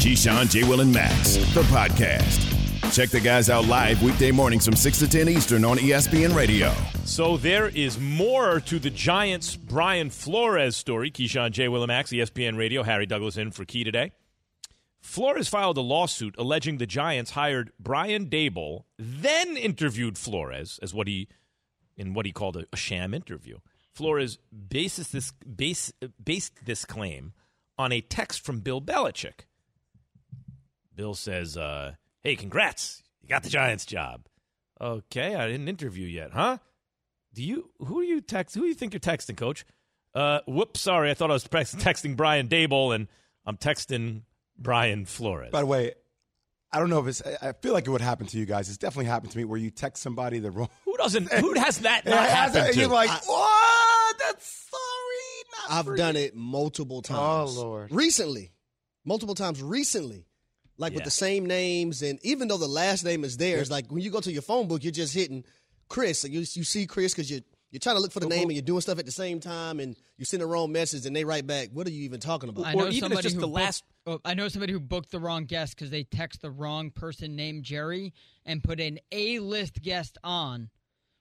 Keyshawn, J. Will, and Max, the podcast. Check the guys out live weekday mornings from 6 to 10 Eastern on ESPN Radio. So there is more to the Giants' Brian Flores story. Keyshawn J. Will, and Max, ESPN Radio. Harry Douglas in for Key today. Flores filed a lawsuit alleging the Giants hired Brian Daboll, then interviewed Flores as what he in what he called a, a sham interview. Flores bases this base, based this claim on a text from Bill Belichick. Bill says, uh, "Hey, congrats! You got the Giants job." Okay, I didn't interview yet, huh? Do you? Who are you text? Who do you think you're texting, Coach? Uh, whoops, sorry. I thought I was texting Brian Daboll, and I'm texting Brian Flores. By the way, I don't know if it's. I feel like it would happen to you guys. It's definitely happened to me where you text somebody the wrong. Who doesn't? Who has that not has happened to? You're like, I- what? That's sorry. Not I've for done you." it multiple times. Oh, Lord. Recently, multiple times recently, like Yeah. with the same names, and even though the last name is there, it's like when you go to your phone book, you're just hitting Chris. and you you see Chris because you you're trying to look for the name and you're doing stuff at the same time, and you send the wrong message, and they write back, "What are you even talking about?" I Or even it's somebody just who the booked- last- oh, I know somebody who booked the wrong guest because they text the wrong person named Jerry and put an A-list guest on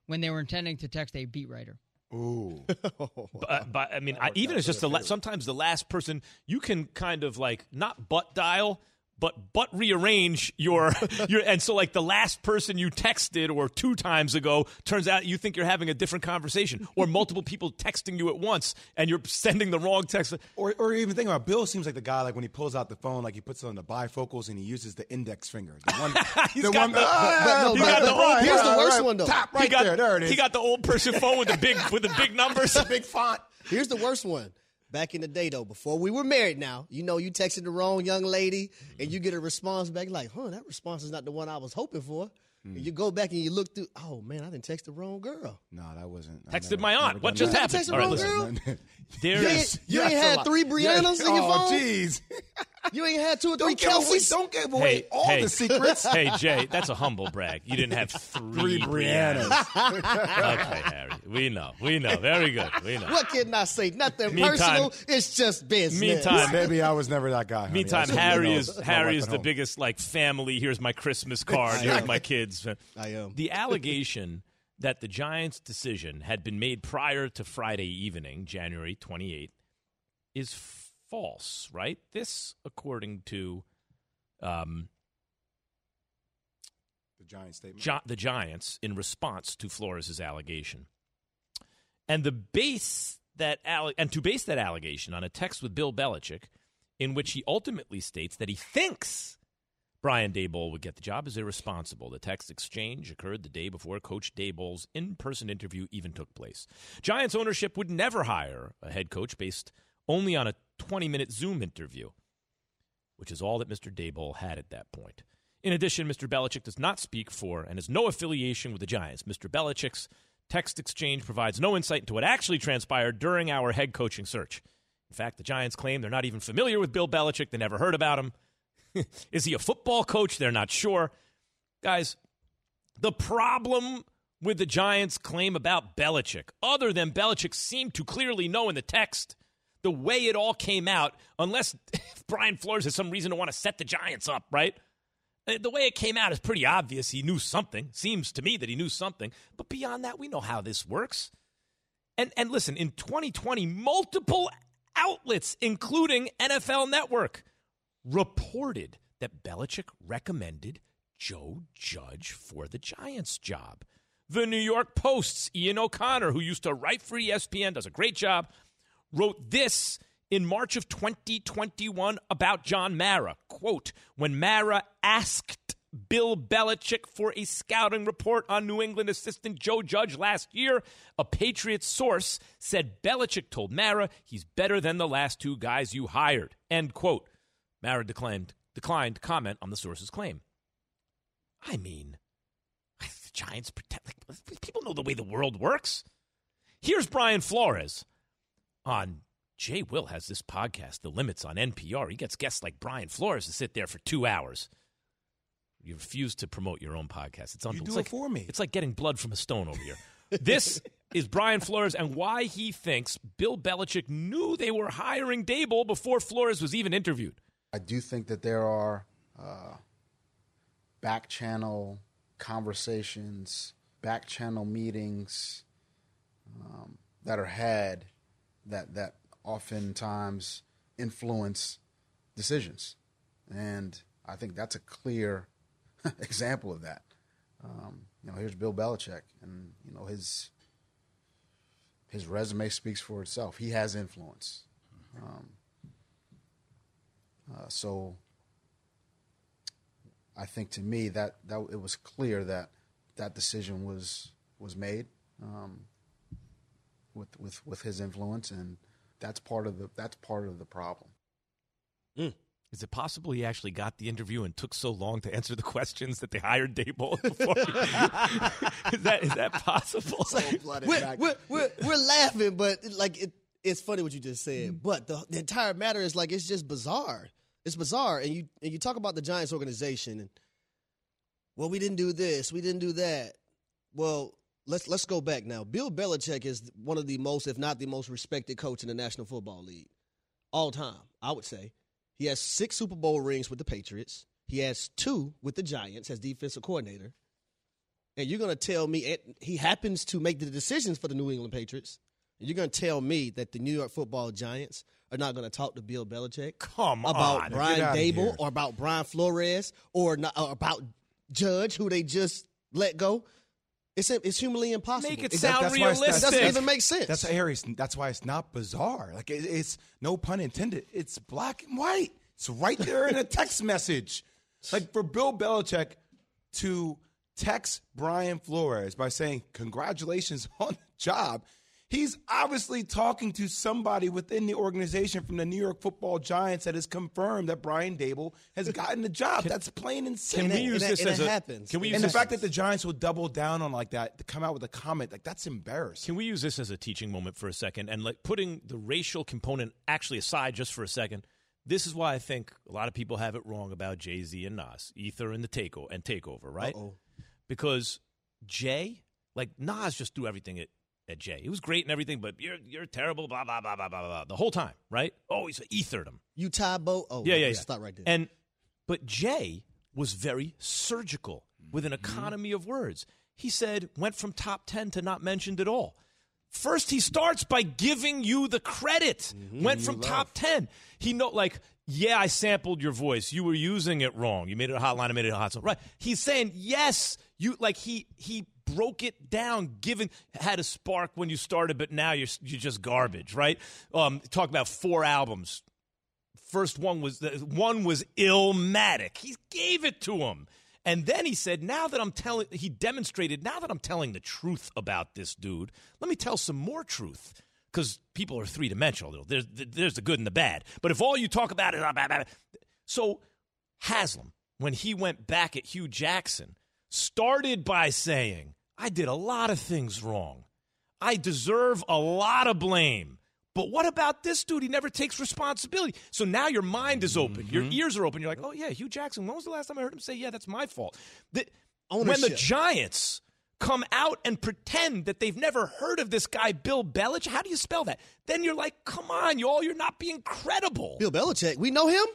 when they were intending to text a beat writer. Ooh. But, but I mean, I, even it's just the la- sometimes the last person you can kind of like not butt dial, but butt rearrange your your and so like the last person you texted or two times ago turns out you think you're having a different conversation or multiple people texting you at once and you're sending the wrong text. Or, or even think about Bill seems like the guy like when he pulls out the phone, like he puts it on the bifocals and he uses the index finger. The one, He's the got one, the- ah, but no, he got the but old- here's the worst right, one, though. Tap right he got, there, there it is. He got the old person phone with the big with the big numbers. the big font. Here's the worst one. Back in the day, though, before we were married now, you know, you texted the wrong young lady and you get a response back like, huh, that response is not the one I was hoping for. And hmm. you go back and you look through, oh, man, I didn't text the wrong girl. No, that wasn't. I Texted never- my aunt. What just that. happened? Texted All right, wrong listen. girl? There You ain't, you ain't had three Briannas in your phone? oh, phone? jeez. You ain't had two or three Don't give away, Kelseys? don't give away Hey, all hey. the secrets. hey Jay, that's a humble brag. You didn't have three, Three Briannas. okay, Harry. We know. We know. Very good. We know. What can I say? Nothing Meantime- personal. It's just business. Meantime- Maybe I was never that guy. honey. Meantime, That's Harry is Harry is the home. biggest like family. Here's my Christmas card. Here's my kids. I am. The allegation that the Giants' decision had been made prior to Friday evening, January 28th, is false, right? This, according to um, The giant statement. Gi- the Giants in response to Flores' allegation. And the base that and to base that allegation on a text with Bill Belichick, in which he ultimately states that he thinks Brian Daboll would get the job is irresponsible. The text exchange occurred the day before Coach Daboll's in-person interview even took place. Giants ownership would never hire a head coach based only on a 20-minute Zoom interview, which is all that Mr. Daboll had at that point. In addition, Mr. Belichick does not speak for and has no affiliation with the Giants. Mr. Belichick's text exchange provides no insight into what actually transpired during our head coaching search. In fact, the Giants claim they're not even familiar with Bill Belichick. They never heard about him. Is he a football coach? They're not sure. Guys, the problem with the Giants' claim about Belichick, other than Belichick seemed to clearly know in the text the way it all came out, unless Brian Flores has some reason to want to set the Giants up, right? Uh, The way it came out is pretty obvious. He knew something. Seems to me that he knew something. But beyond that, we know how this works. And and listen, in 2020, multiple outlets, including NFL Network, reported that Belichick recommended Joe Judge for the Giants job. The New York Post's Ian O'Connor, who used to write for ESPN, does a great job, wrote this in March of 2021 about John Mara. Quote, when Mara asked Bill Belichick for a scouting report on New England assistant Joe Judge last year, a Patriots source said Belichick told Mara he's better than the last two guys you hired. End quote. Mara declined, declined comment on the source's claim. I mean, the Giants pretend like people know the way the world works. Here's Brian Flores on Jay Will has this podcast, The Limits on NPR. He gets guests like Brian Flores to sit there for two hours. You refuse to promote your own podcast. It's You do It's it like, for me. It's like getting blood from a stone over here. this is Brian Flores and why he thinks Bill Belichick knew they were hiring Daboll before Flores was even interviewed. I do think that there are uh, back channel conversations, back channel meetings um, that are had that that oftentimes influence decisions, and I think that's a clear example of that. Um, you know, here's Bill Belichick, and you know his his resume speaks for itself. He has influence. Um, uh, so I think to me that, that it was clear that that decision was was made um, with with with his influence, and that's part of the that's part of the problem. Hmm. Is it possible he actually got the interview and took so long to answer the questions that they hired Daboll before? is that is that possible? we're, we're, we're, we're laughing, but like it, it's funny what you just said. Hmm. But the, the entire matter is like it's just bizarre. It's bizarre, and you and you talk about the Giants organization, and well, we didn't do this, we didn't do that. Well, let's let's go back now. Bill Belichick is one of the most, if not the most, respected coach in the National Football League, all time. I would say he has six Super Bowl rings with the Patriots. He has two with the Giants as defensive coordinator. And you're going to tell me and he happens to make the decisions for the New England Patriots. And you're going to tell me that the New York Football Giants are not going to talk to Bill Belichick Come about on. Brian Daboll or about Brian Flores or, not, or about Judge, who they just let go. It's it's humanly impossible. Make it It sound that's why it's- It doesn't even make sense. That's Aries. That's why it's not bizarre. Like it, it's no pun intended. It's black and white. It's right there in a text message. Like for Bill Belichick to text Brian Flores by saying congratulations on the job. He's obviously talking to somebody within the organization from the New York Football Giants that has confirmed that Brian Daboll has gotten the job. That's plain and Can we use and this and as it a happens. Can we use and the fact that the Giants will double down on like that to come out with a comment like that's embarrassing. Can we use this as a teaching moment for a second and like putting the racial component actually aside just for a second? This is why I think a lot of people have it wrong about Jay Z and Nas, Ether and the takeover and takeover, right? Uh-oh. Because Jay, like Nas, just threw everything at, at Jay. He was great and everything, but you're you're terrible, blah blah blah blah blah blah the whole time, right? Oh, he's ethered him. Utah boat. Oh, Yeah, yeah, yeah. Stop right there. And but Jay was very surgical with an mm-hmm. economy of words. He said went from top 10 to not mentioned at all. First he starts by giving you the credit. Mm-hmm. Went from top 10. He know like yeah, I sampled your voice. You were using it wrong. You made it a hotline, I made it a hot song. Right. He's saying, "Yes, you like he he broke it down, given had a spark when you started, but now you're you're just garbage, right? Um, talk about four albums, First one was one was Illmatic. He gave it to him. And then he said, "Now that I'm telling he demonstrated, now that I'm telling the truth about this dude, let me tell some more truth cuz people are three-dimensional. There's there's the good and the bad. But if all you talk about is so Haslam when he went back at Hue Jackson started by saying, "I did a lot of things wrong. I deserve a lot of blame." But what about this dude? He never takes responsibility. So now your mind is open. Your mm-hmm. ears are open. You're like, oh, yeah, Hue Jackson. When was the last time I heard him say, yeah, that's my fault? That when the Giants come out and pretend that they've never heard of this guy, Bill Belichick, how do you spell that? Then you're like, come on, y'all, you're not being credible. Bill Belichick, we know him.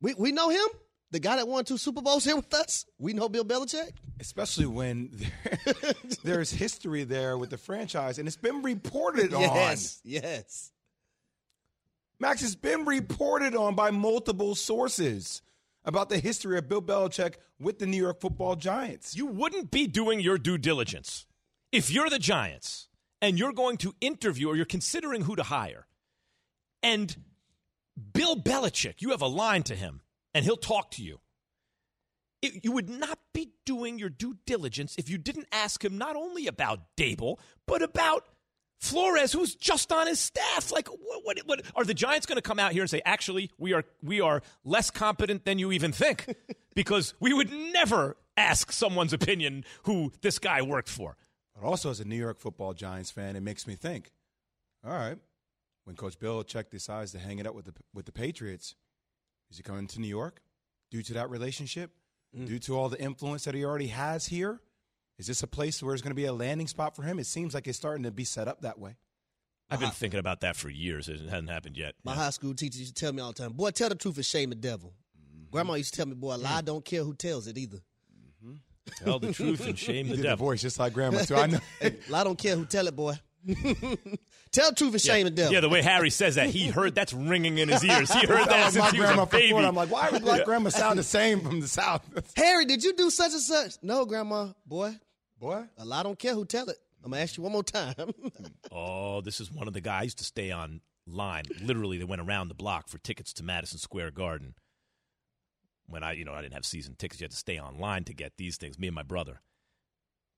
We we know him. The guy that won two Super Bowls here with us. We know Bill Belichick. Especially when there, there's history there with the franchise, and it's been reported on. Yes, yes. Max, it's been reported on by multiple sources about the history of Bill Belichick with the New York Football Giants. You wouldn't be doing your due diligence if you're the Giants and you're going to interview or you're considering who to hire. And Bill Belichick, you have a line to him and he'll talk to you. It- you would not be doing your due diligence if you didn't ask him not only about Daboll, but about Flores, who's just on his staff. Like, what, what, what are the Giants going to come out here and say? Actually, we are we are less competent than you even think, because we would never ask someone's opinion who this guy worked for. But also, as a New York Football Giants fan, it makes me think. All right, when Coach Belichick decides to hang it up with the with the Patriots, is he coming to New York due to that relationship, Mm. due to all the influence that he already has here? Is this a place where it's going to be a landing spot for him? It seems like it's starting to be set up that way. I've been thinking about that for years. It hasn't happened yet. My Yeah. high school teacher used to tell me all the time, boy, tell the truth and shame the devil. Mm-hmm. Grandma used to tell me, boy, a lie mm. don't care who tells it either. Mm-hmm. Tell the truth and shame He the did the devil. voice just like Grandma too. I know. lie don't care who tell it, boy. tell truth and shame the devil. Yeah, the way Harry says that, he heard that's ringing in his ears. He heard that That since my he was grandma a baby. Florida. I'm like, why would black grandma sound the same from the south? Harry, did you do such and such? No, grandma. Boy, Boy, a lie don't care who tell it. I'm gonna ask you one more time. Oh, this is one of the guys to stay on line. Literally, they went around the block for tickets to Madison Square Garden. When I, you know, I didn't have season tickets, you had to stay online to get these things. Me and my brother,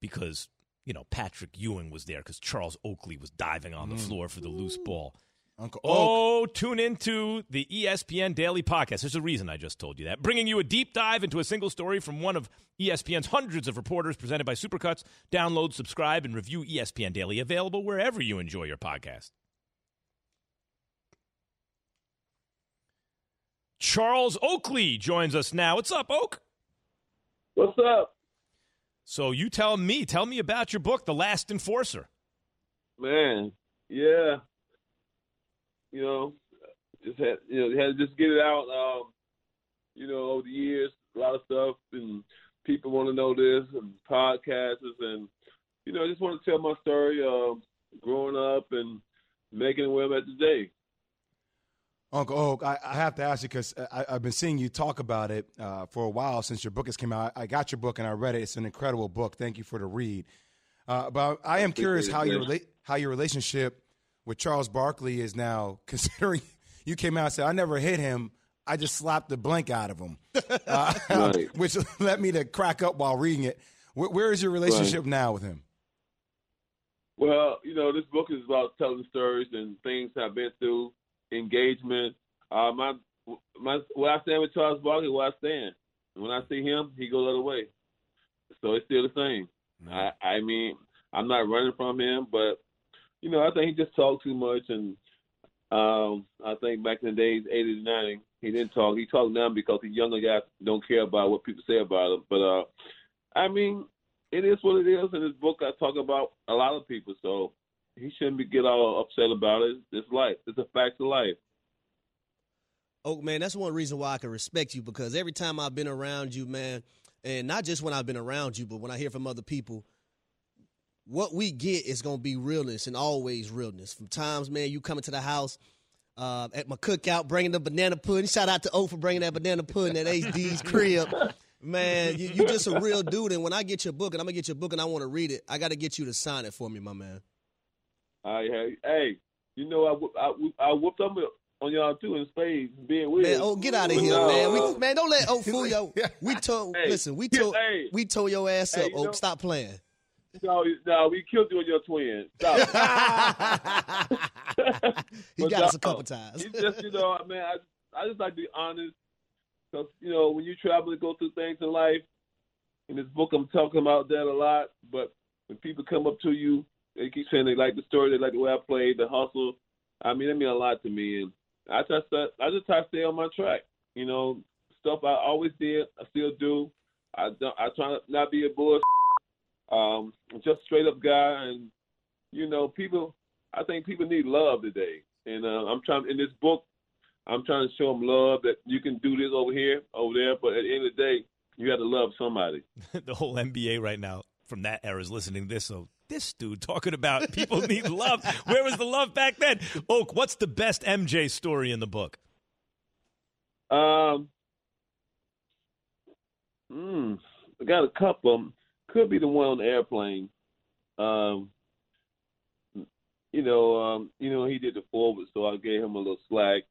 because you know Patrick Ewing was there because Charles Oakley was diving on the mm-hmm. floor for the loose ball. Uncle oh, Oak. Oh, tune into the ESPN Daily Podcast. There's a reason I just told you that. Bringing you a deep dive into a single story from one of ESPN's hundreds of reporters presented by Supercuts. Download, subscribe, and review ESPN Daily, available wherever you enjoy your podcast. Charles Oakley joins us now. What's up, Oak? What's up, So you tell me, tell me about your book, The Last Enforcer. man? Yeah, you know, just had you know had to just get it out. Um, you know, over the years, a lot of stuff, and people want to know this, and podcasts, and you know, I just want to tell my story. Um, growing up and making it where I'm at today. Uncle Oak, I, I have to ask you because I've been seeing you talk about it uh, for a while since your book has come out. I got your book and I read it. It's an incredible book. Thank you for the read. Uh, but I am curious how your how your relationship with Charles Barkley is now, considering you came out and said, "I never hit him. I just slapped the blank out of him," uh, Right. which led me to crack up while reading it. Where, where is your relationship now with him? Well, you know, this book is about telling stories and things I've been through, engagement. Uh, my, my, where I stand with Charles Barkley, where I stand. When I see him, he goes the other way. So it's still the same. I, I mean, I'm not running from him, but you know, I think he just talked too much, and um, I think back in the days, 80 to 90, he didn't talk. He talked now because the younger guys don't care about what people say about him. But uh, I mean, it is what it is. In this book, I talk about a lot of people, so he shouldn't be get all upset about it. It's life. It's a fact of life. Oh man, that's one reason why I can respect you because every time I've been around you, man, and not just when I've been around you, but when I hear from other people, what we get is gonna be realness and always realness. From times, man, you coming to the house uh, at my cookout, bringing the banana pudding. Shout out to O for bringing that banana pudding at HD's crib. Man, you, you just a real dude. And when I get your book, and I'm gonna get your book, and I want to read it, I got to get you to sign it for me, my man. I hey, hey, you know, I whoop- I, I whooped up on y'all too in spades, being weird. Man, oh, get out of here, no, man. We, man, don't let oh fool yo. We told Hey, listen, we told hey. we told your ass Hey, up. you Oh, know- stop playing. No, no, we killed you and your twin. Stop. he But got us a couple times. It's just, you know, man, I, I just like to be honest. Because, you know, when you travel and go through things in life, in this book, I'm talking about that a lot. But when people come up to you, they keep saying they like the story, they like the way I played, the hustle. I mean, that mean a lot to me. And I just, I just try to stay on my track. You know, stuff I always did, I still do. I don't, I try to not be a bull. Um, just straight up guy, and you know, people. I think people need love today, and uh, I'm trying in this book. I'm trying to show them love that you can do this over here, over there, but at the end of the day, you got to love somebody. the whole NBA right now from that era is listening to this. So this dude talking about people need love. Where was the love back then? Oak, what's the best MJ story in the book? Um, mm, I got a couple. of 'em. Could be the one on the airplane. Um, you know, um, you know, he did the forward, so I gave him a little slack.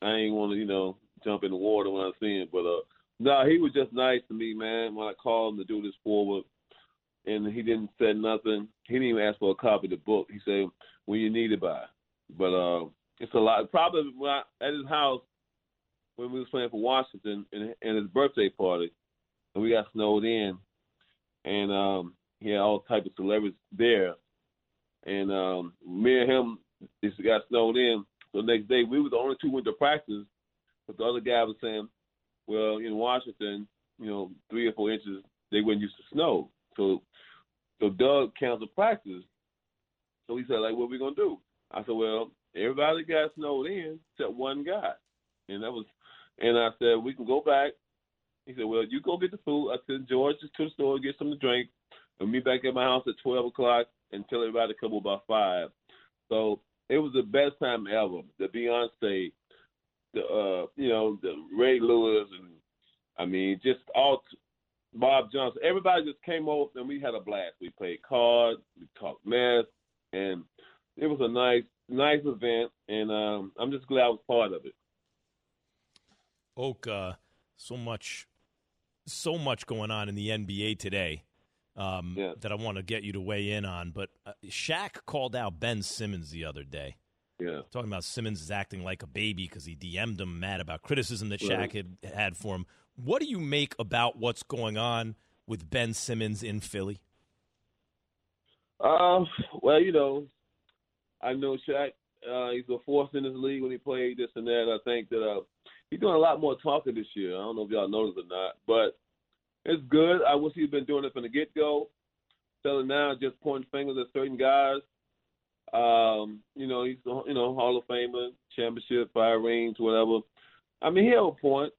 I ain't want to, you know, jump in the water when I see him, but uh, no, he was just nice to me, man. When I called him to do this forward, and he didn't say nothing. He didn't even ask for a copy of the book. He said, "When you need it by." But uh, it's a lot. Probably when I, at his house when we was playing for Washington and, and his birthday party, and we got snowed in, and um, he had all type of celebrities there, and um, me and him just got snowed in. So the next day we were the only two went to practice, but the other guy was saying, "Well, in Washington, you know, three or four inches they wouldn't used to snow." So, so Doug canceled practice. So he said, "Like, what are we gonna do?" I said, "Well, everybody got snowed in except one guy," and that was, and I said, "We can go back." He said, "Well, you go get the food." I said, "George, just to the store, get something to drink, and meet back at my house at twelve o'clock, and tell everybody to come over by five. So it was the best time ever. The Beyonce, the uh, you know, the Ray Lewis, and I mean, just all Bob Johnson. Everybody just came over and we had a blast. We played cards, we talked mess, and it was a nice, nice event. And um, I'm just glad I was part of it. Oak, uh, so much, so much going on in the NBA today um, Yeah. that I want to get you to weigh in on. But uh, Shaq called out Ben Simmons the other day. Yeah. talking about Simmons is acting like a baby because he DM'd him mad about criticism that Right. Shaq had had for him. What do you make about what's going on with Ben Simmons in Philly? Um, well, you know, I know Shaq. Uh, he's a force in this league when he played this and that. I think that uh, he's doing a lot more talking this year. I don't know if y'all noticed or not, but it's good. I wish he'd been doing it from the get go. Telling now, just pointing fingers at certain guys. Um, you know, he's you know Hall of Famer, championship, five rings, whatever. I mean, he have a point.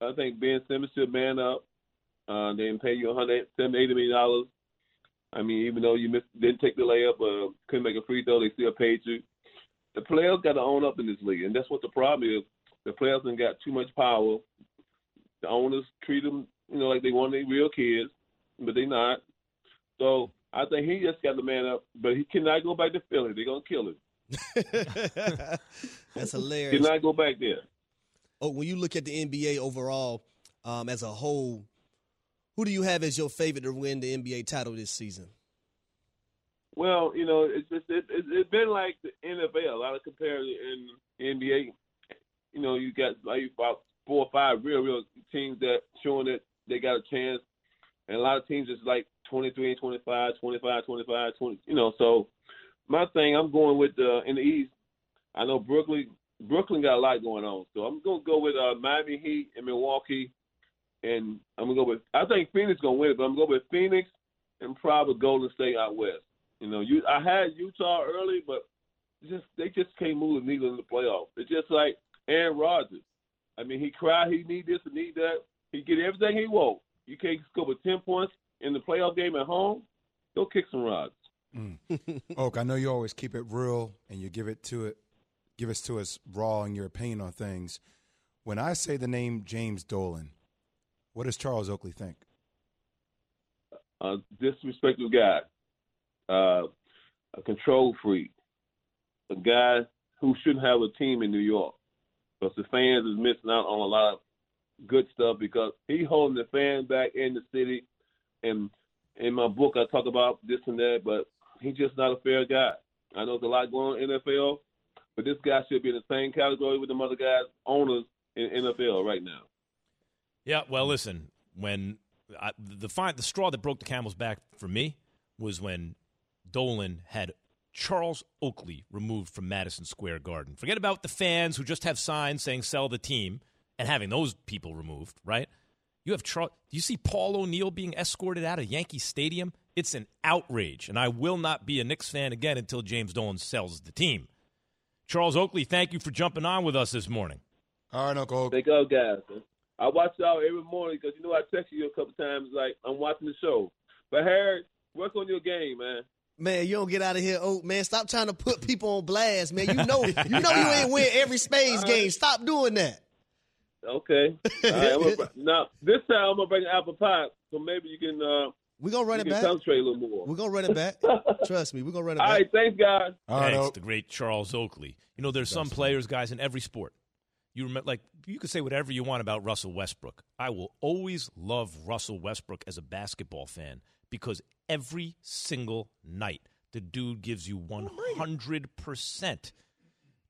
I think Ben Simmons should man up. Uh, they didn't pay you 170 million dollars. I mean, even though you missed, didn't take the layup, uh, couldn't make a free throw, they still paid you. The players got to own up in this league, and that's what the problem is. The players have got too much power. The owners treat them, you know, like they want their real kids, but they not. So I think he just got the man up, but he cannot go back to Philly. They're gonna kill him. That's He hilarious. cannot go back there. Oh, when you look at the NBA overall um, as a whole, who do you have as your favorite to win the NBA title this season? Well, you know, it's just it, it, it's been like the NFL. A lot of comparison in the NBA. You know, you got like about four or five real, real teams that showing that they got a chance, and a lot of teams just like 23 and 25, 25, 25, 20. You know, so my thing, I'm going with uh, in the East. I know Brooklyn. Brooklyn got a lot going on, so I'm gonna go with uh, Miami Heat and Milwaukee, and I'm gonna go with. I think Phoenix gonna win, it, but I'm gonna go with Phoenix and probably Golden State out west. You know, you I had Utah early, but just they just can't move the needle in the playoffs. It's just like Aaron Rodgers. I mean, he cried he need this and need that. He get everything he want. You can't score with ten points in the playoff game at home. Go kick some rods. Oak, I know you always keep it real and you give it to it, give us to us raw in your opinion on things. When I say the name James Dolan, what does Charles Oakley think? A disrespectful guy, uh, a control freak, a guy who shouldn't have a team in New York because the fans is missing out on a lot of good stuff because he holding the fans back in the city. And in my book, I talk about this and that, but he's just not a fair guy. I know there's a lot going on in NFL, but this guy should be in the same category with the other guys, owners in NFL right now. Yeah, well, listen, when I, the fi- the straw that broke the camel's back for me was when Dolan had Charles Oakley removed from Madison Square Garden. Forget about the fans who just have signs saying "sell the team" and having those people removed, right? You have Charles. Do you see Paul O'Neill being escorted out of Yankee Stadium? It's an outrage, and I will not be a Knicks fan again until James Dolan sells the team. Charles Oakley, thank you for jumping on with us this morning. All right, Uncle Oak. Thank y'all guys. man. I watch y'all every morning because you know I text you a couple times like I'm watching the show. But Harry, work on your game, man. Man, you don't get out of here, Oak. Man, stop trying to put people on blast, man. You know, you know you ain't win every Spades game. Stop doing that. Okay. All right, gonna, br- now this time I'm gonna bring apple pie, so maybe you can uh, We're gonna run you it can back. concentrate a little more. We're gonna run it back. Trust me, we're gonna run it All back. right, thanks guys. All right, Thanks, Oak. the great Charles Oakley. You know, there's some players, guys, in every sport. You remember, like you could say whatever you want about Russell Westbrook. I will always love Russell Westbrook as a basketball fan because every single night the dude gives you 100%.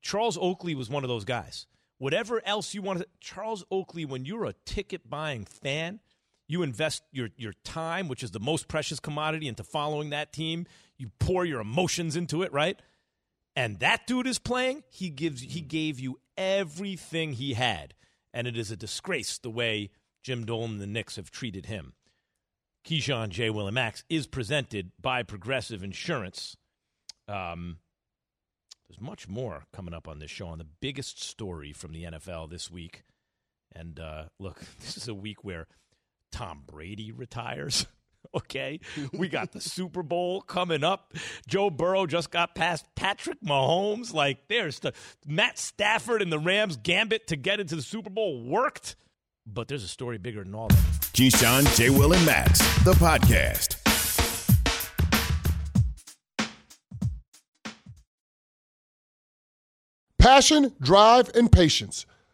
Charles Oakley was one of those guys. Whatever else you want to, Charles Oakley, when you're a ticket buying fan, you invest your, your time, which is the most precious commodity, into following that team. You pour your emotions into it, right? And that dude is playing. He gives he gave you everything he had, and it is a disgrace the way Jim Dolan and the Knicks have treated him. Keyshawn J. Will Max is presented by Progressive Insurance. Um, there's much more coming up on this show on the biggest story from the NFL this week. And uh, look, this is a week where Tom Brady retires. okay. We got the Super Bowl coming up. Joe Burrow just got past Patrick Mahomes. Like, there's the Matt Stafford and the Rams gambit to get into the Super Bowl worked. But there's a story bigger than all that. Keyshawn, J. Will, and Max, the podcast. Passion, drive, and patience.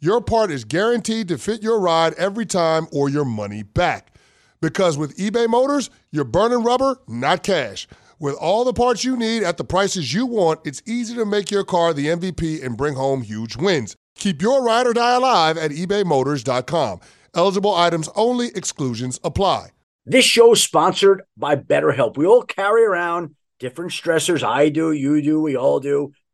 your part is guaranteed to fit your ride every time or your money back. Because with eBay Motors, you're burning rubber, not cash. With all the parts you need at the prices you want, it's easy to make your car the MVP and bring home huge wins. Keep your ride or die alive at ebaymotors.com. Eligible items only, exclusions apply. This show is sponsored by BetterHelp. We all carry around different stressors. I do, you do, we all do,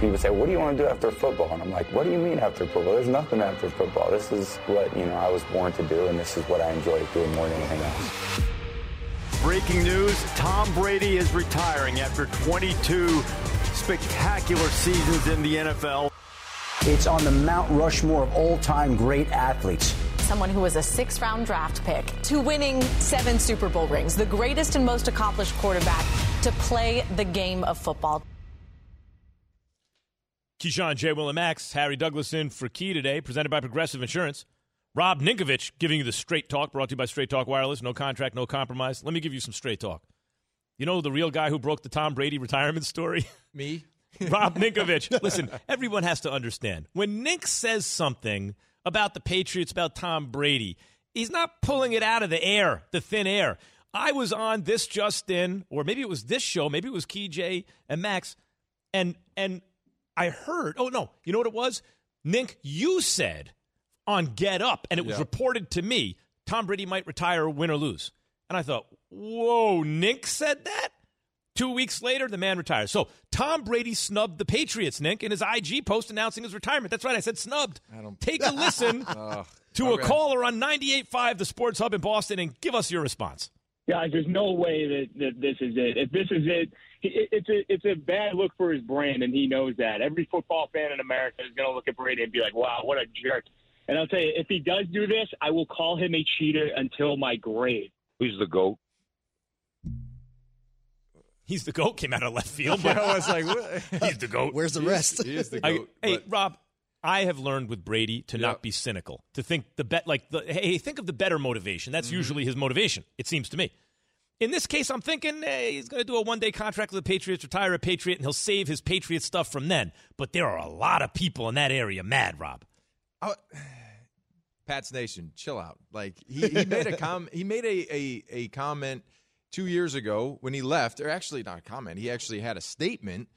People say, what do you want to do after football? And I'm like, what do you mean after football? There's nothing after football. This is what, you know, I was born to do, and this is what I enjoy doing more than anything else. Breaking news, Tom Brady is retiring after 22 spectacular seasons in the NFL. It's on the Mount Rushmore of all-time great athletes. Someone who was a six round draft pick to winning seven Super Bowl rings, the greatest and most accomplished quarterback to play the game of football. Keyshawn, J. Will, and Max, Harry Douglas in for Key today, presented by Progressive Insurance. Rob Ninkovich giving you the straight talk, brought to you by Straight Talk Wireless. No contract, no compromise. Let me give you some straight talk. You know the real guy who broke the Tom Brady retirement story? Me? Rob Ninkovich. Listen, everyone has to understand. When Nink says something about the Patriots, about Tom Brady, he's not pulling it out of the air, the thin air. I was on this just in, or maybe it was this show, maybe it was Key J and Max, and and I heard, oh no, you know what it was? Nink, you said on Get Up, and it was Yeah. reported to me, Tom Brady might retire, win or lose. And I thought, whoa, Nink said that? Two weeks later, the man retires. So Tom Brady snubbed the Patriots, Nick, in his IG post announcing his retirement. That's right, I said snubbed. I don't- Take a listen Ugh. to a Okay. caller on 98.5, the Sports Hub in Boston, and give us your response. guys, there's no way that, that this is it. If this is it, it, it's a it's a bad look for his brand, and he knows that. Every football fan in America is going to look at Brady and be like, "Wow, what a jerk." And I'll tell you, if he does do this, I will call him a cheater until my grave. Who's the GOAT? He's the GOAT, came out of left field. Yeah, I was like, he's the GOAT. Where's the He is- rest? he is the I- goat. hey, Rob, I have learned with Brady to not be cynical, to think the bet like the hey, think of the better motivation. That's mm-hmm. usually his motivation. It seems to me. In this case, I'm thinking hey, he's going to do a one day contract with the Patriots, retire a Patriot, and he'll save his Patriot stuff from then. But there are a lot of people in that area mad, Rob. Oh, Pat's Nation, chill out. Like he, he made a com he made a, a a comment two years ago when he left, or actually not a comment. He actually had a statement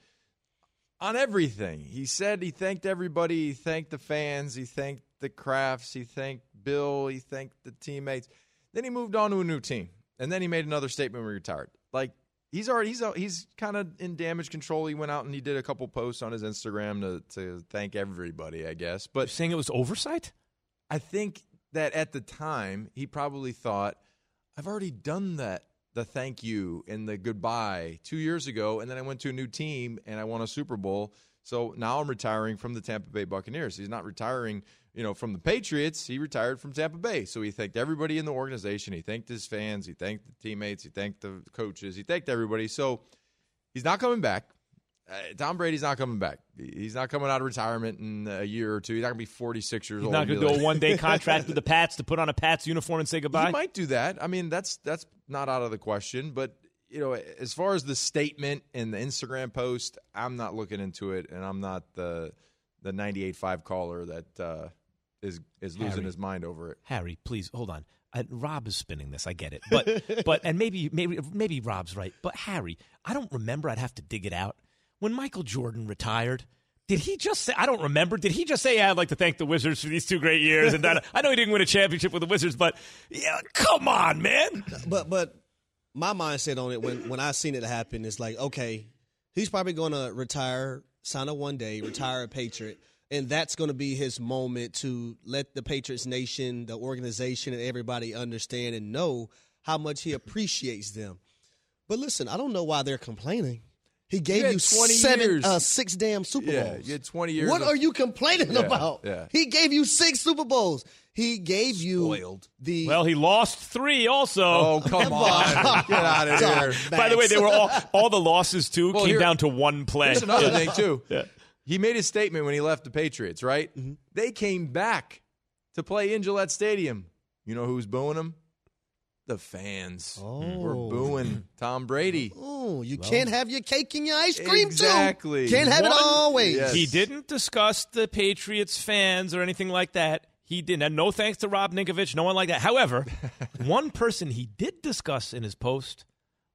on everything. He said he thanked everybody. He thanked the fans. He thanked the Krafts. He thanked Bill. He thanked the teammates. Then he moved on to a new team, and then he made another statement when he retired. Like he's already he's he's kind of in damage control. He went out and he did a couple posts on his Instagram to to thank everybody, I guess. But You're saying it was oversight? I think that at the time he probably thought, I've already done that the thank you and the goodbye two years ago, and then I went to a new team and I won a Super Bowl. So now I'm retiring from the Tampa Bay Buccaneers. He's not retiring, you know, from the Patriots. He retired from Tampa Bay. So he thanked everybody in the organization. He thanked his fans. He thanked the teammates. He thanked the coaches. He thanked everybody. So he's not coming back. Uh, Tom Brady's not coming back. He's not coming out of retirement in a year or two. He's not going to be 46 years He's old. not going to do like- a one day contract with the Pats to put on a Pats uniform and say goodbye. He might do that. I mean, that's that's not out of the question. But you know, as far as the statement and the Instagram post, I'm not looking into it, and I'm not the the 98.5 caller that uh, is is losing Harry. his mind over it. Harry, please hold on. Uh, Rob is spinning this. I get it, but but and maybe maybe maybe Rob's right. But Harry, I don't remember. I'd have to dig it out. When Michael Jordan retired, did he just say? I don't remember. Did he just say, yeah, "I'd like to thank the Wizards for these two great years"? And that, I know he didn't win a championship with the Wizards, but yeah, come on, man. But but my mindset on it when when I seen it happen is like, okay, he's probably going to retire, sign a one day, retire a Patriot, and that's going to be his moment to let the Patriots nation, the organization, and everybody understand and know how much he appreciates them. But listen, I don't know why they're complaining. He gave had you, 20 seven, years. uh, six damn Super Yeah, Bowls. you had 20 years What of- are you complaining Yeah, about? yeah. He gave you six Super Bowls. He gave you Spoiled. the Well, he lost three also. Oh, come on. Get out of here. By the way, they were all all the losses too Well, came here- down to one play. Here's another thing too. Yeah. He made his statement when he left the Patriots, right? Mm-hmm. They came back to play in Gillette Stadium. You know who's booing him? The fans were booing Tom Brady. Oh, you can't have your cake and your ice cream Exactly. too. Can't have it always. Yes. He didn't discuss the Patriots fans or anything like that. He didn't. And no thanks to Rob Ninkovich, no one like that. However, one person he did discuss in his post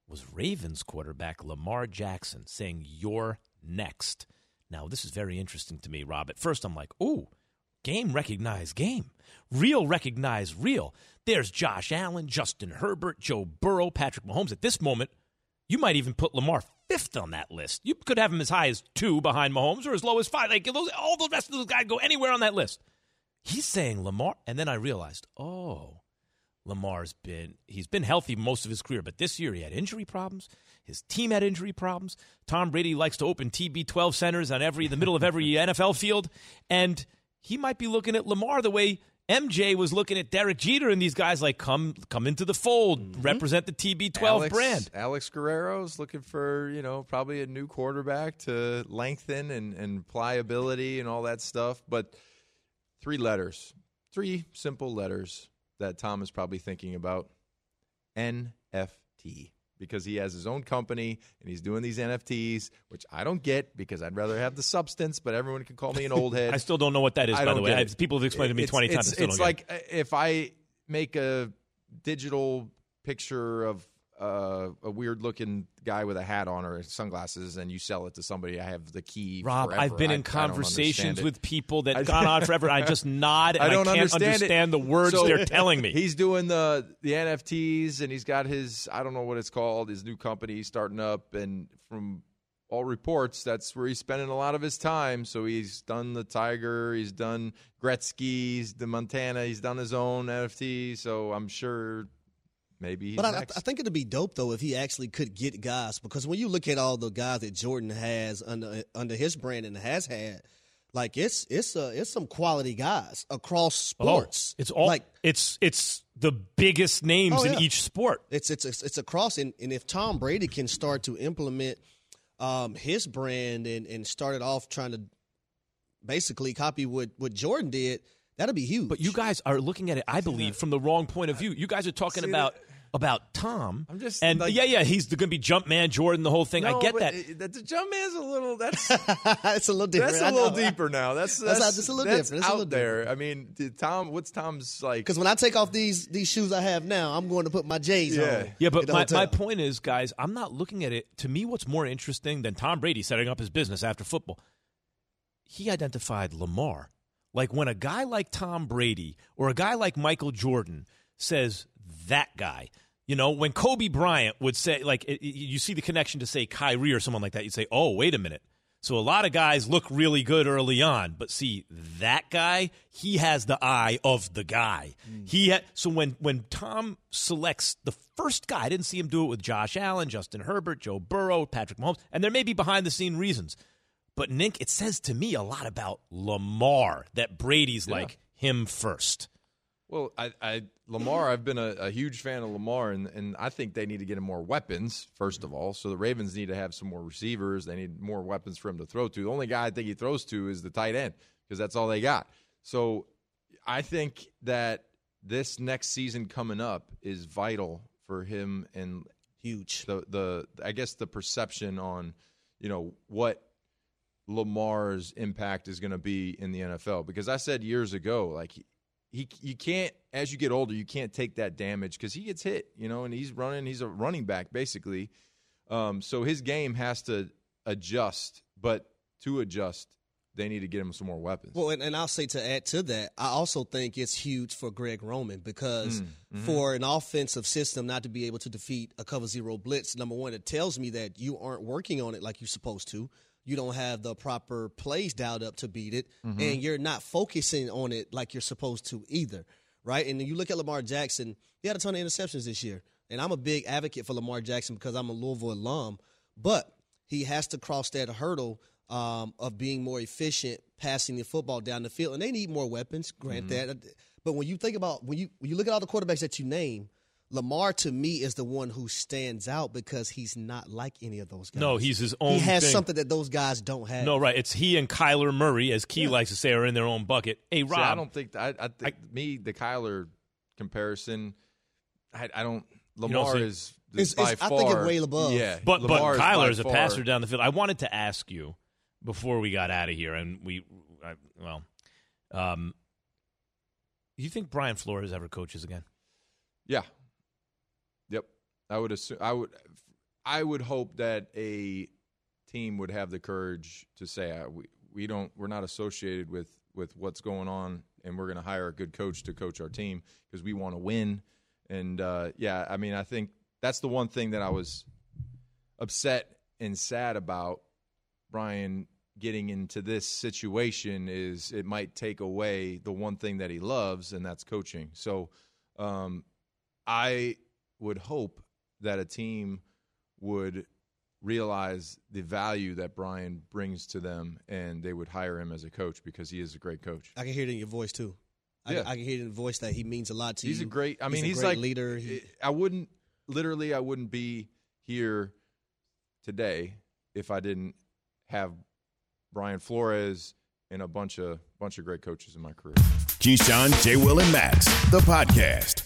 was Ravens quarterback Lamar Jackson saying, You're next. Now, this is very interesting to me, Rob. At first, I'm like, Ooh, game recognized game. Real recognized real. There's Josh Allen, Justin Herbert, Joe Burrow, Patrick Mahomes. At this moment, you might even put Lamar fifth on that list. You could have him as high as two behind Mahomes or as low as five. Like those, all the rest of those guys go anywhere on that list. He's saying Lamar, and then I realized, oh, Lamar's been he's been healthy most of his career, but this year he had injury problems. His team had injury problems. Tom Brady likes to open TB12 centers on every the middle of every NFL field, and he might be looking at Lamar the way MJ was looking at Derek Jeter and these guys like come come into the fold, mm-hmm. represent the TB12 Alex, brand. Alex Guerrero's looking for, you know, probably a new quarterback to lengthen and, and pliability and all that stuff. But three letters, three simple letters that Tom is probably thinking about NFT. Because he has his own company and he's doing these NFTs, which I don't get because I'd rather have the substance, but everyone can call me an old head. I still don't know what that is, I by the way. I- people have explained it to me It's- 20 times. It's, it's like uh, if I make a digital picture of uh, a weird looking guy with a hat on or sunglasses and you sell it to somebody, I have the key. Rob, forever. I've been I- in I conversations with people that I- gone on forever. I just nod and I don't can't understand, understand the words So, they're telling me. He's doing the the NFTs and he's got his I don't know what it's called his new company starting up and from all reports that's where he's spending a lot of his time. So he's done the Tiger, he's done Gretzky's, the Montana, he's done his own NFT. So I'm sure maybe he's But I, next. I think it'd be dope though if he actually could get guys because when you look at all the guys that Jordan has under under his brand and has had, like it's it's uh, it's some quality guys across sports. Oh, it's all like it's it's the biggest names Oh, in each sport. It's it's it's, it's across, and, and if Tom Brady can start to implement um, his brand and and start it off trying to basically copy what what Jordan did, that'd be huge. But you guys are looking at it, I believe, from the wrong point of view. You guys are talking See, about about Tom. I'm just and like- yeah, yeah, he's going to be jump man Jordan, the whole thing. I get but that. it- the jump man's a little. That's it's a little different. that's I a little deeper now. That's That's that's, how- it's a little that's different. It's out little there. I mean, Tom. What's Tom's like? Because when I take off these these shoes I have now, I'm going to put my J's Yeah. on. Yeah, at but my, my point is, guys, I'm not looking at it. To me, what's more interesting than Tom Brady setting up his business after football? He identified Lamar. Like when a guy like Tom Brady or a guy like Michael Jordan says that guy, you know, when Kobe Bryant would say, like, it, you see the connection to say Kyrie or someone like that, you'd say, oh, wait a minute. So a lot of guys look really good early on, but see that guy, he has the eye of the guy. Hmm. He ha- so when when Tom selects the first guy, I didn't see him do it with Josh Allen, Justin Herbert, Joe Burrow, Patrick Mahomes, and there may be behind the scene reasons. But Nink, it says to me a lot about Lamar that Brady's Yeah. like him first. Well, I, I Lamar, I've been a, a huge fan of Lamar, and, and I think they need to get him more weapons, first of all. So the Ravens need to have some more receivers. They need more weapons for him to throw to. The only guy I think he throws to is the tight end because that's all they got. So I think that this next season coming up is vital for him and huge. The the I guess the perception on you know what Lamar's impact is going to be in the NFL because I said years ago like he, you can't as you get older you can't take that damage because he gets hit you know and he's running he's a running back basically um, so his game has to adjust but to adjust they need to get him some more weapons Well, and, and I'll say to add to that, I also think it's huge for Greg Roman because Mm, mhm. for an offensive system not to be able to defeat a cover zero blitz, number one, it tells me that you aren't working on it like you're supposed to. You don't have the proper plays dialed up to beat it, Mm-hmm. Mhm. and you're not focusing on it like you're supposed to either, right? And you look at Lamar Jackson, he had a ton of interceptions this year. And I'm a big advocate for Lamar Jackson because I'm a Louisville alum, but he has to cross that hurdle um, of being more efficient passing the football down the field. And they need more weapons, grant Mm-hmm. that. But when you think about when you when you look at all the quarterbacks that you name, Lamar to me is the one who stands out because he's not like any of those guys. No, he's his own He has thing. something that those guys don't have. No, right. It's he and Kyler Murray, as Key likes to say, are in their own bucket. Hey, Rob. See, I don't think I, I think me the Kyler comparison. I, I don't. You don't Lamar is, It's- is by it's- I think it's way above. Yeah, But Lamar but Kyler is by a far- passer down the field. I wanted to ask you before we got out of here, and we, I, well, um, you think Brian Flores ever coaches again? Yeah. I would assume. I would. I would hope that a team would have the courage to say, "We we don't. We're not associated with with what's going on, and we're going to hire a good coach to coach our team because we want to win." And uh, yeah, I mean, I think that's the one thing that I was upset and sad about Brian getting into this situation is it might take away the one thing that he loves and that's coaching. So um, I would hope that a team would realize the value that Brian brings to them and they would hire him as a coach because he is a great coach. I can hear it in your voice too. I, Yeah. I can hear it in the voice that he means a lot to he's you. He's a great. I mean, a he's, great like leader. He- I wouldn't literally. I wouldn't be here today if I didn't have Brian Flores and a bunch of bunch of great coaches in my career. Keyshawn, J. Will, and Max, the podcast.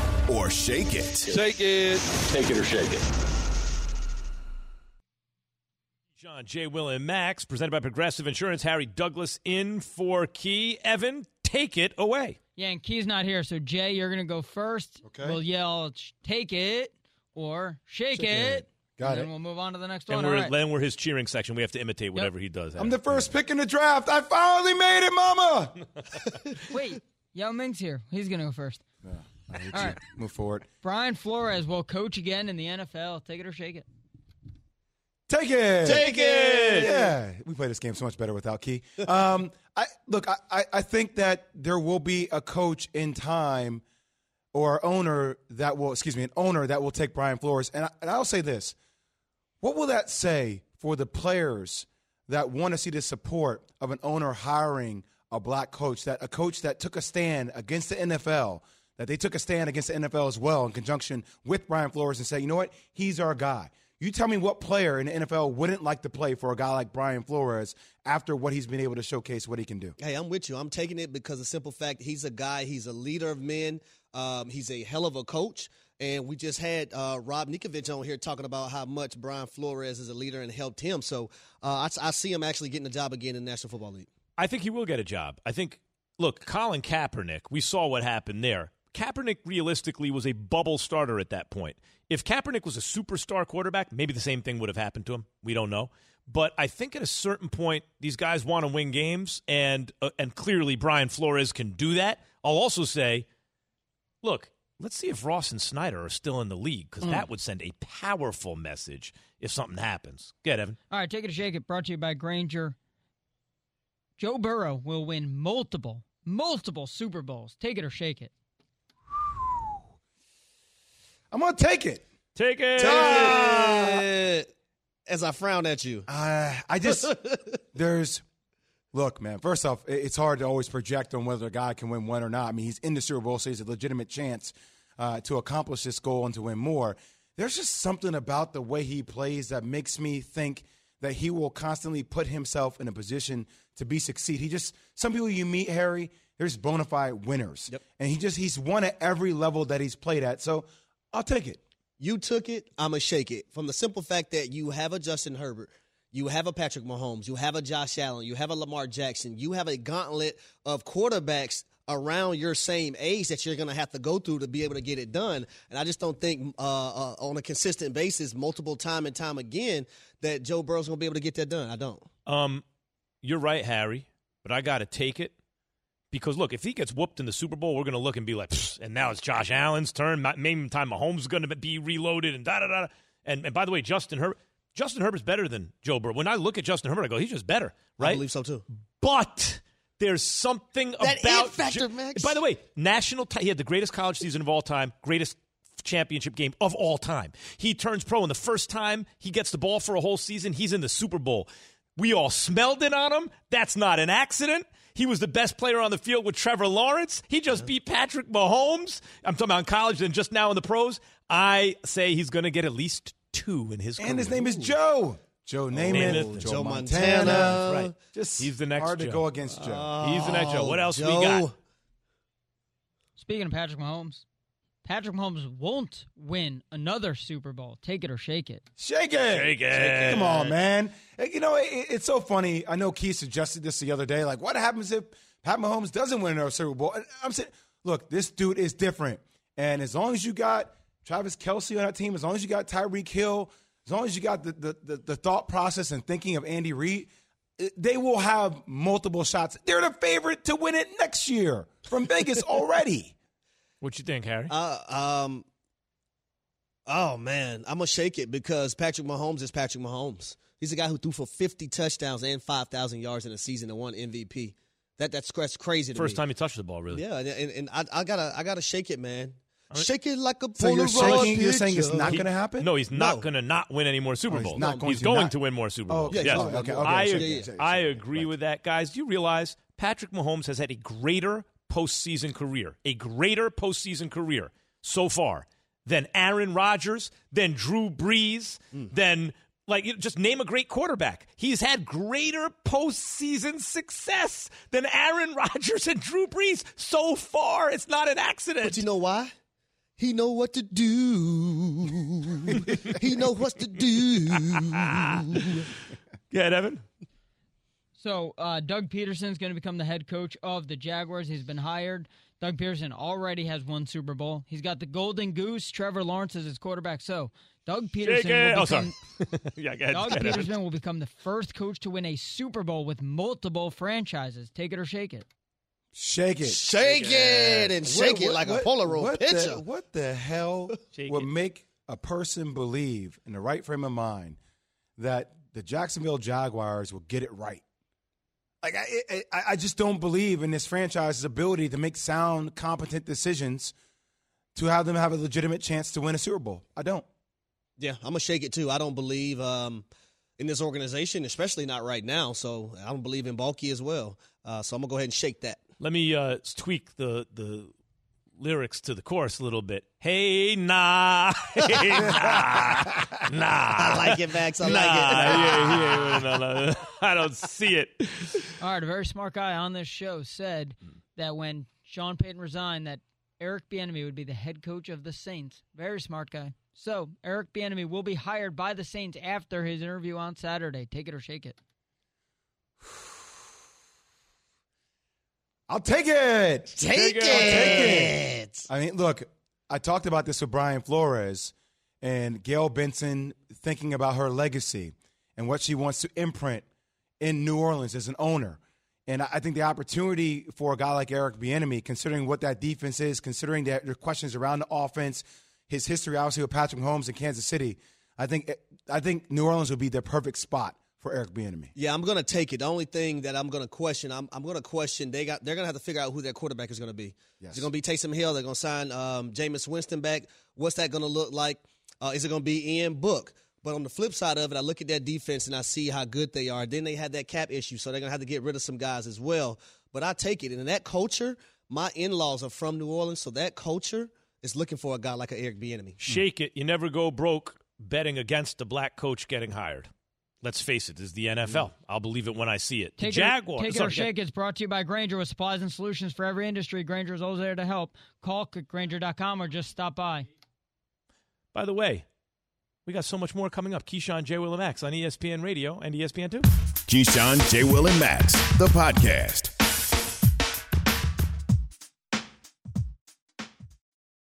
Or shake it. Shake it. Take it or shake it. John J. Will and Max, presented by Progressive Insurance. Harry Douglas in for Key. Evan, take it away. Yeah, and Key's not here, so Jay, you're gonna go first. Okay. We'll yell, "Take it" or "Shake, Shake it." it. Got and it. Then we'll move on to the next And one. we're, All right. then we're his cheering section. We have to imitate whatever he does. I'm the first pick in the draft. I finally made it, Mama. Wait, Yao Ming's here. He's gonna go first. I hate All you. Move forward. Brian Flores will coach again in the NFL. Take it or shake it. Take it. Take it. Yeah, we play this game so much better without Key. Um, I look. I, I, I think that there will be a coach in time, or owner that will. Excuse me, an owner that will take Brian Flores. And I, and I'll say this: What will that say for the players that want to see the support of an owner hiring a black coach? That a coach that took a stand against the NFL. That they took a stand against the NFL as well in conjunction with Brian Flores and say, you know what, he's our guy. You tell me what player in the NFL wouldn't like to play for a guy like Brian Flores after what he's been able to showcase what he can do. Hey, I'm with you. I'm taking it because of the simple fact he's a guy, he's a leader of men, um, he's a hell of a coach. And we just had uh, Rob Ninkovich on here talking about how much Brian Flores is a leader and helped him. So uh, I, I see him actually getting a job again in the National Football League. I think he will get a job. I think, look, Colin Kaepernick, we saw what happened there. Kaepernick realistically was a bubble starter at that point. If Kaepernick was a superstar quarterback, maybe the same thing would have happened to him. We don't know. But I think at a certain point, these guys want to win games, and uh, and clearly Brian Flores can do that. I'll also say, look, let's see if Ross and Snyder are still in the league because Mm. that would send a powerful message if something happens. Get Evan. All right, take it or shake it. Brought to you by Grainger. Joe Burrow will win multiple, multiple Super Bowls. Take it or shake it. I'm going to take it. Take it. Take it. As I frown at you. Uh, I just, there's, look, man, first off, it's hard to always project on whether a guy can win one or not. I mean, he's in the Super Bowl, so he's a legitimate chance uh, to accomplish this goal and to win more. There's just something about the way he plays that makes me think that he will constantly put himself in a position to be succeed. He just, some people you meet, Harry, there's bona fide winners. Yep. And he just, he's won at every level that he's played at. So I'll take it. You took it, I'm going to shake it. From the simple fact that you have a Justin Herbert, you have a Patrick Mahomes, you have a Josh Allen, you have a Lamar Jackson, you have a gauntlet of quarterbacks around your same age that you're going to have to go through to be able to get it done. And I just don't think uh, uh, on a consistent basis, multiple time and time again, that Joe Burrow's going to be able to get that done. I don't. Um, you're right, Harry, but I got to take it because look, if he gets whooped in the Super Bowl, we're going to look and be like, and now it's Josh Allen's turn. Ma- Maybe time Mahomes is going to be reloaded and da da da. And and by the way, Justin Herbert, Justin Herbert's better than Joe Burrow. When I look at Justin Herbert, I go, he's just better, right? I believe so too. But there's something That about it factor, Jo- Max. By the way, national. T- he had the greatest college season of all time, greatest championship game of all time. He turns pro, and the first time he gets the ball for a whole season, he's in the Super Bowl. We all smelled it on him. That's not an accident. He was the best player on the field with Trevor Lawrence. He just beat Patrick Mahomes. I'm talking about in college and just now in the pros. I say he's going to get at least two in his career. And his name is Joe. Joe oh, Namath, Namath. Joe, Joe Montana. Montana. Right. Just He's the next hard Joe. to go against Joe. He's the next Joe. What else oh, Joe. we got? Speaking of Patrick Mahomes, Patrick Mahomes won't win another Super Bowl. Take it or shake it. Shake it. Shake it. Come on, man. You know, it, it's so funny. I know Keith suggested this the other day. Like, what happens if Pat Mahomes doesn't win another Super Bowl? And I'm saying, look, this dude is different. And as long as you got Travis Kelce on that team, as long as you got Tyreek Hill, as long as you got the, the, the, the thought process and thinking of Andy Reid, they will have multiple shots. They're the favorite to win it next year from Vegas already. What you think, Harry? Uh, um, oh man, I'm gonna shake it because Patrick Mahomes is Patrick Mahomes. He's a guy who threw for 50 touchdowns and 5,000 yards in a season and won MVP. That that's, that's crazy to First me. time he touched the ball, really. Yeah, and, and, and I, I gotta I gotta shake it, man. Shake it like a So you're Polaroid shaking- you're saying it's not going to happen? No, he's not No. going to not win any more Super Oh, he's Bowls. not going he's to going not- to win more Super Oh, Bowls. okay, yes. okay, okay, okay, I, shake ag- it, shake it, I shake it. agree with that, guys. Do you realize Patrick Mahomes has had a greater postseason career, a greater postseason career so far than Aaron Rodgers, than Drew Brees, mm. than like you know, just name a great quarterback. He's had greater postseason success than Aaron Rodgers and Drew Brees so far. It's not an accident. But you know why? He know what to do. he know what to do. Yeah, Evan. So uh, Doug Pederson's going to become the head coach of the Jaguars. He's been hired Doug Pederson already has one Super Bowl. He's got the Golden Goose, Trevor Lawrence is his quarterback. So Doug Pederson Shake it. will Oh, sorry. become yeah, go ahead. Doug Go ahead, Pederson will become the first coach to win a Super Bowl with multiple franchises. Take it or shake it. Shake it. Shake it and shake it like a Polaroid what picture. The, what the hell Shake would it. make a person believe in the right frame of mind that the Jacksonville Jaguars will get it right? Like I, I, I just don't believe in this franchise's ability to make sound, competent decisions to have them have a legitimate chance to win a Super Bowl. I don't. Yeah, I'm gonna shake it too. I don't believe um, in this organization, especially not right now. So I don't believe in Baalke as well. Uh, so I'm gonna go ahead and shake that. Let me uh, tweak the the lyrics to the chorus a little bit. Hey, nah, hey, nah, nah. I like it, Max. I nah, like it. yeah, yeah, no, no, I don't see it. All right, a very smart guy on this show said that when Sean Payton resigned, that Eric Bieniemy would be the head coach of the Saints. Very smart guy. So Eric Bieniemy will be hired by the Saints after his interview on Saturday. Take it or shake it. I'll take it. Take I'll it. take it. I mean, look, I talked about this with Brian Flores and Gayle Benson thinking about her legacy and what she wants to imprint in New Orleans as an owner. And I I think the opportunity for a guy like Eric Bieniemy, considering what that defense is, considering that there are questions around the offense, his history obviously with Patrick Mahomes in Kansas City, I think I think New Orleans would be the perfect spot for Eric Bieniemy. Yeah, I'm gonna take it. The only thing that I'm gonna question, I'm, I'm gonna question. They got they're gonna have to figure out who their quarterback is gonna be. Yes. Is it gonna be Taysom Hill? They're gonna sign um, Jameis Winston back. What's that gonna look like? Uh, is it gonna be Ian Book? But on the flip side of it, I look at that defense and I see how good they are. Then they had that cap issue, so they're gonna have to get rid of some guys as well. But I take it, and in that culture, my in-laws are from New Orleans, so that culture is looking for a guy like an Eric Bieniemy. Shake it. You never go broke betting against a black coach getting hired. Let's face it, this is the NFL. Mm-hmm. I'll believe it when I see it. The Take Jaguars. it, take it sorry, shake. It's brought to you by Grainger with supplies and solutions for every industry. Granger is always there to help. Call at Grainger.com or just stop by. By the way, we got so much more coming up. Keyshawn, J. Will, and Max on ESPN Radio and ESPN2. Keyshawn, J. Will, and Max, the podcast.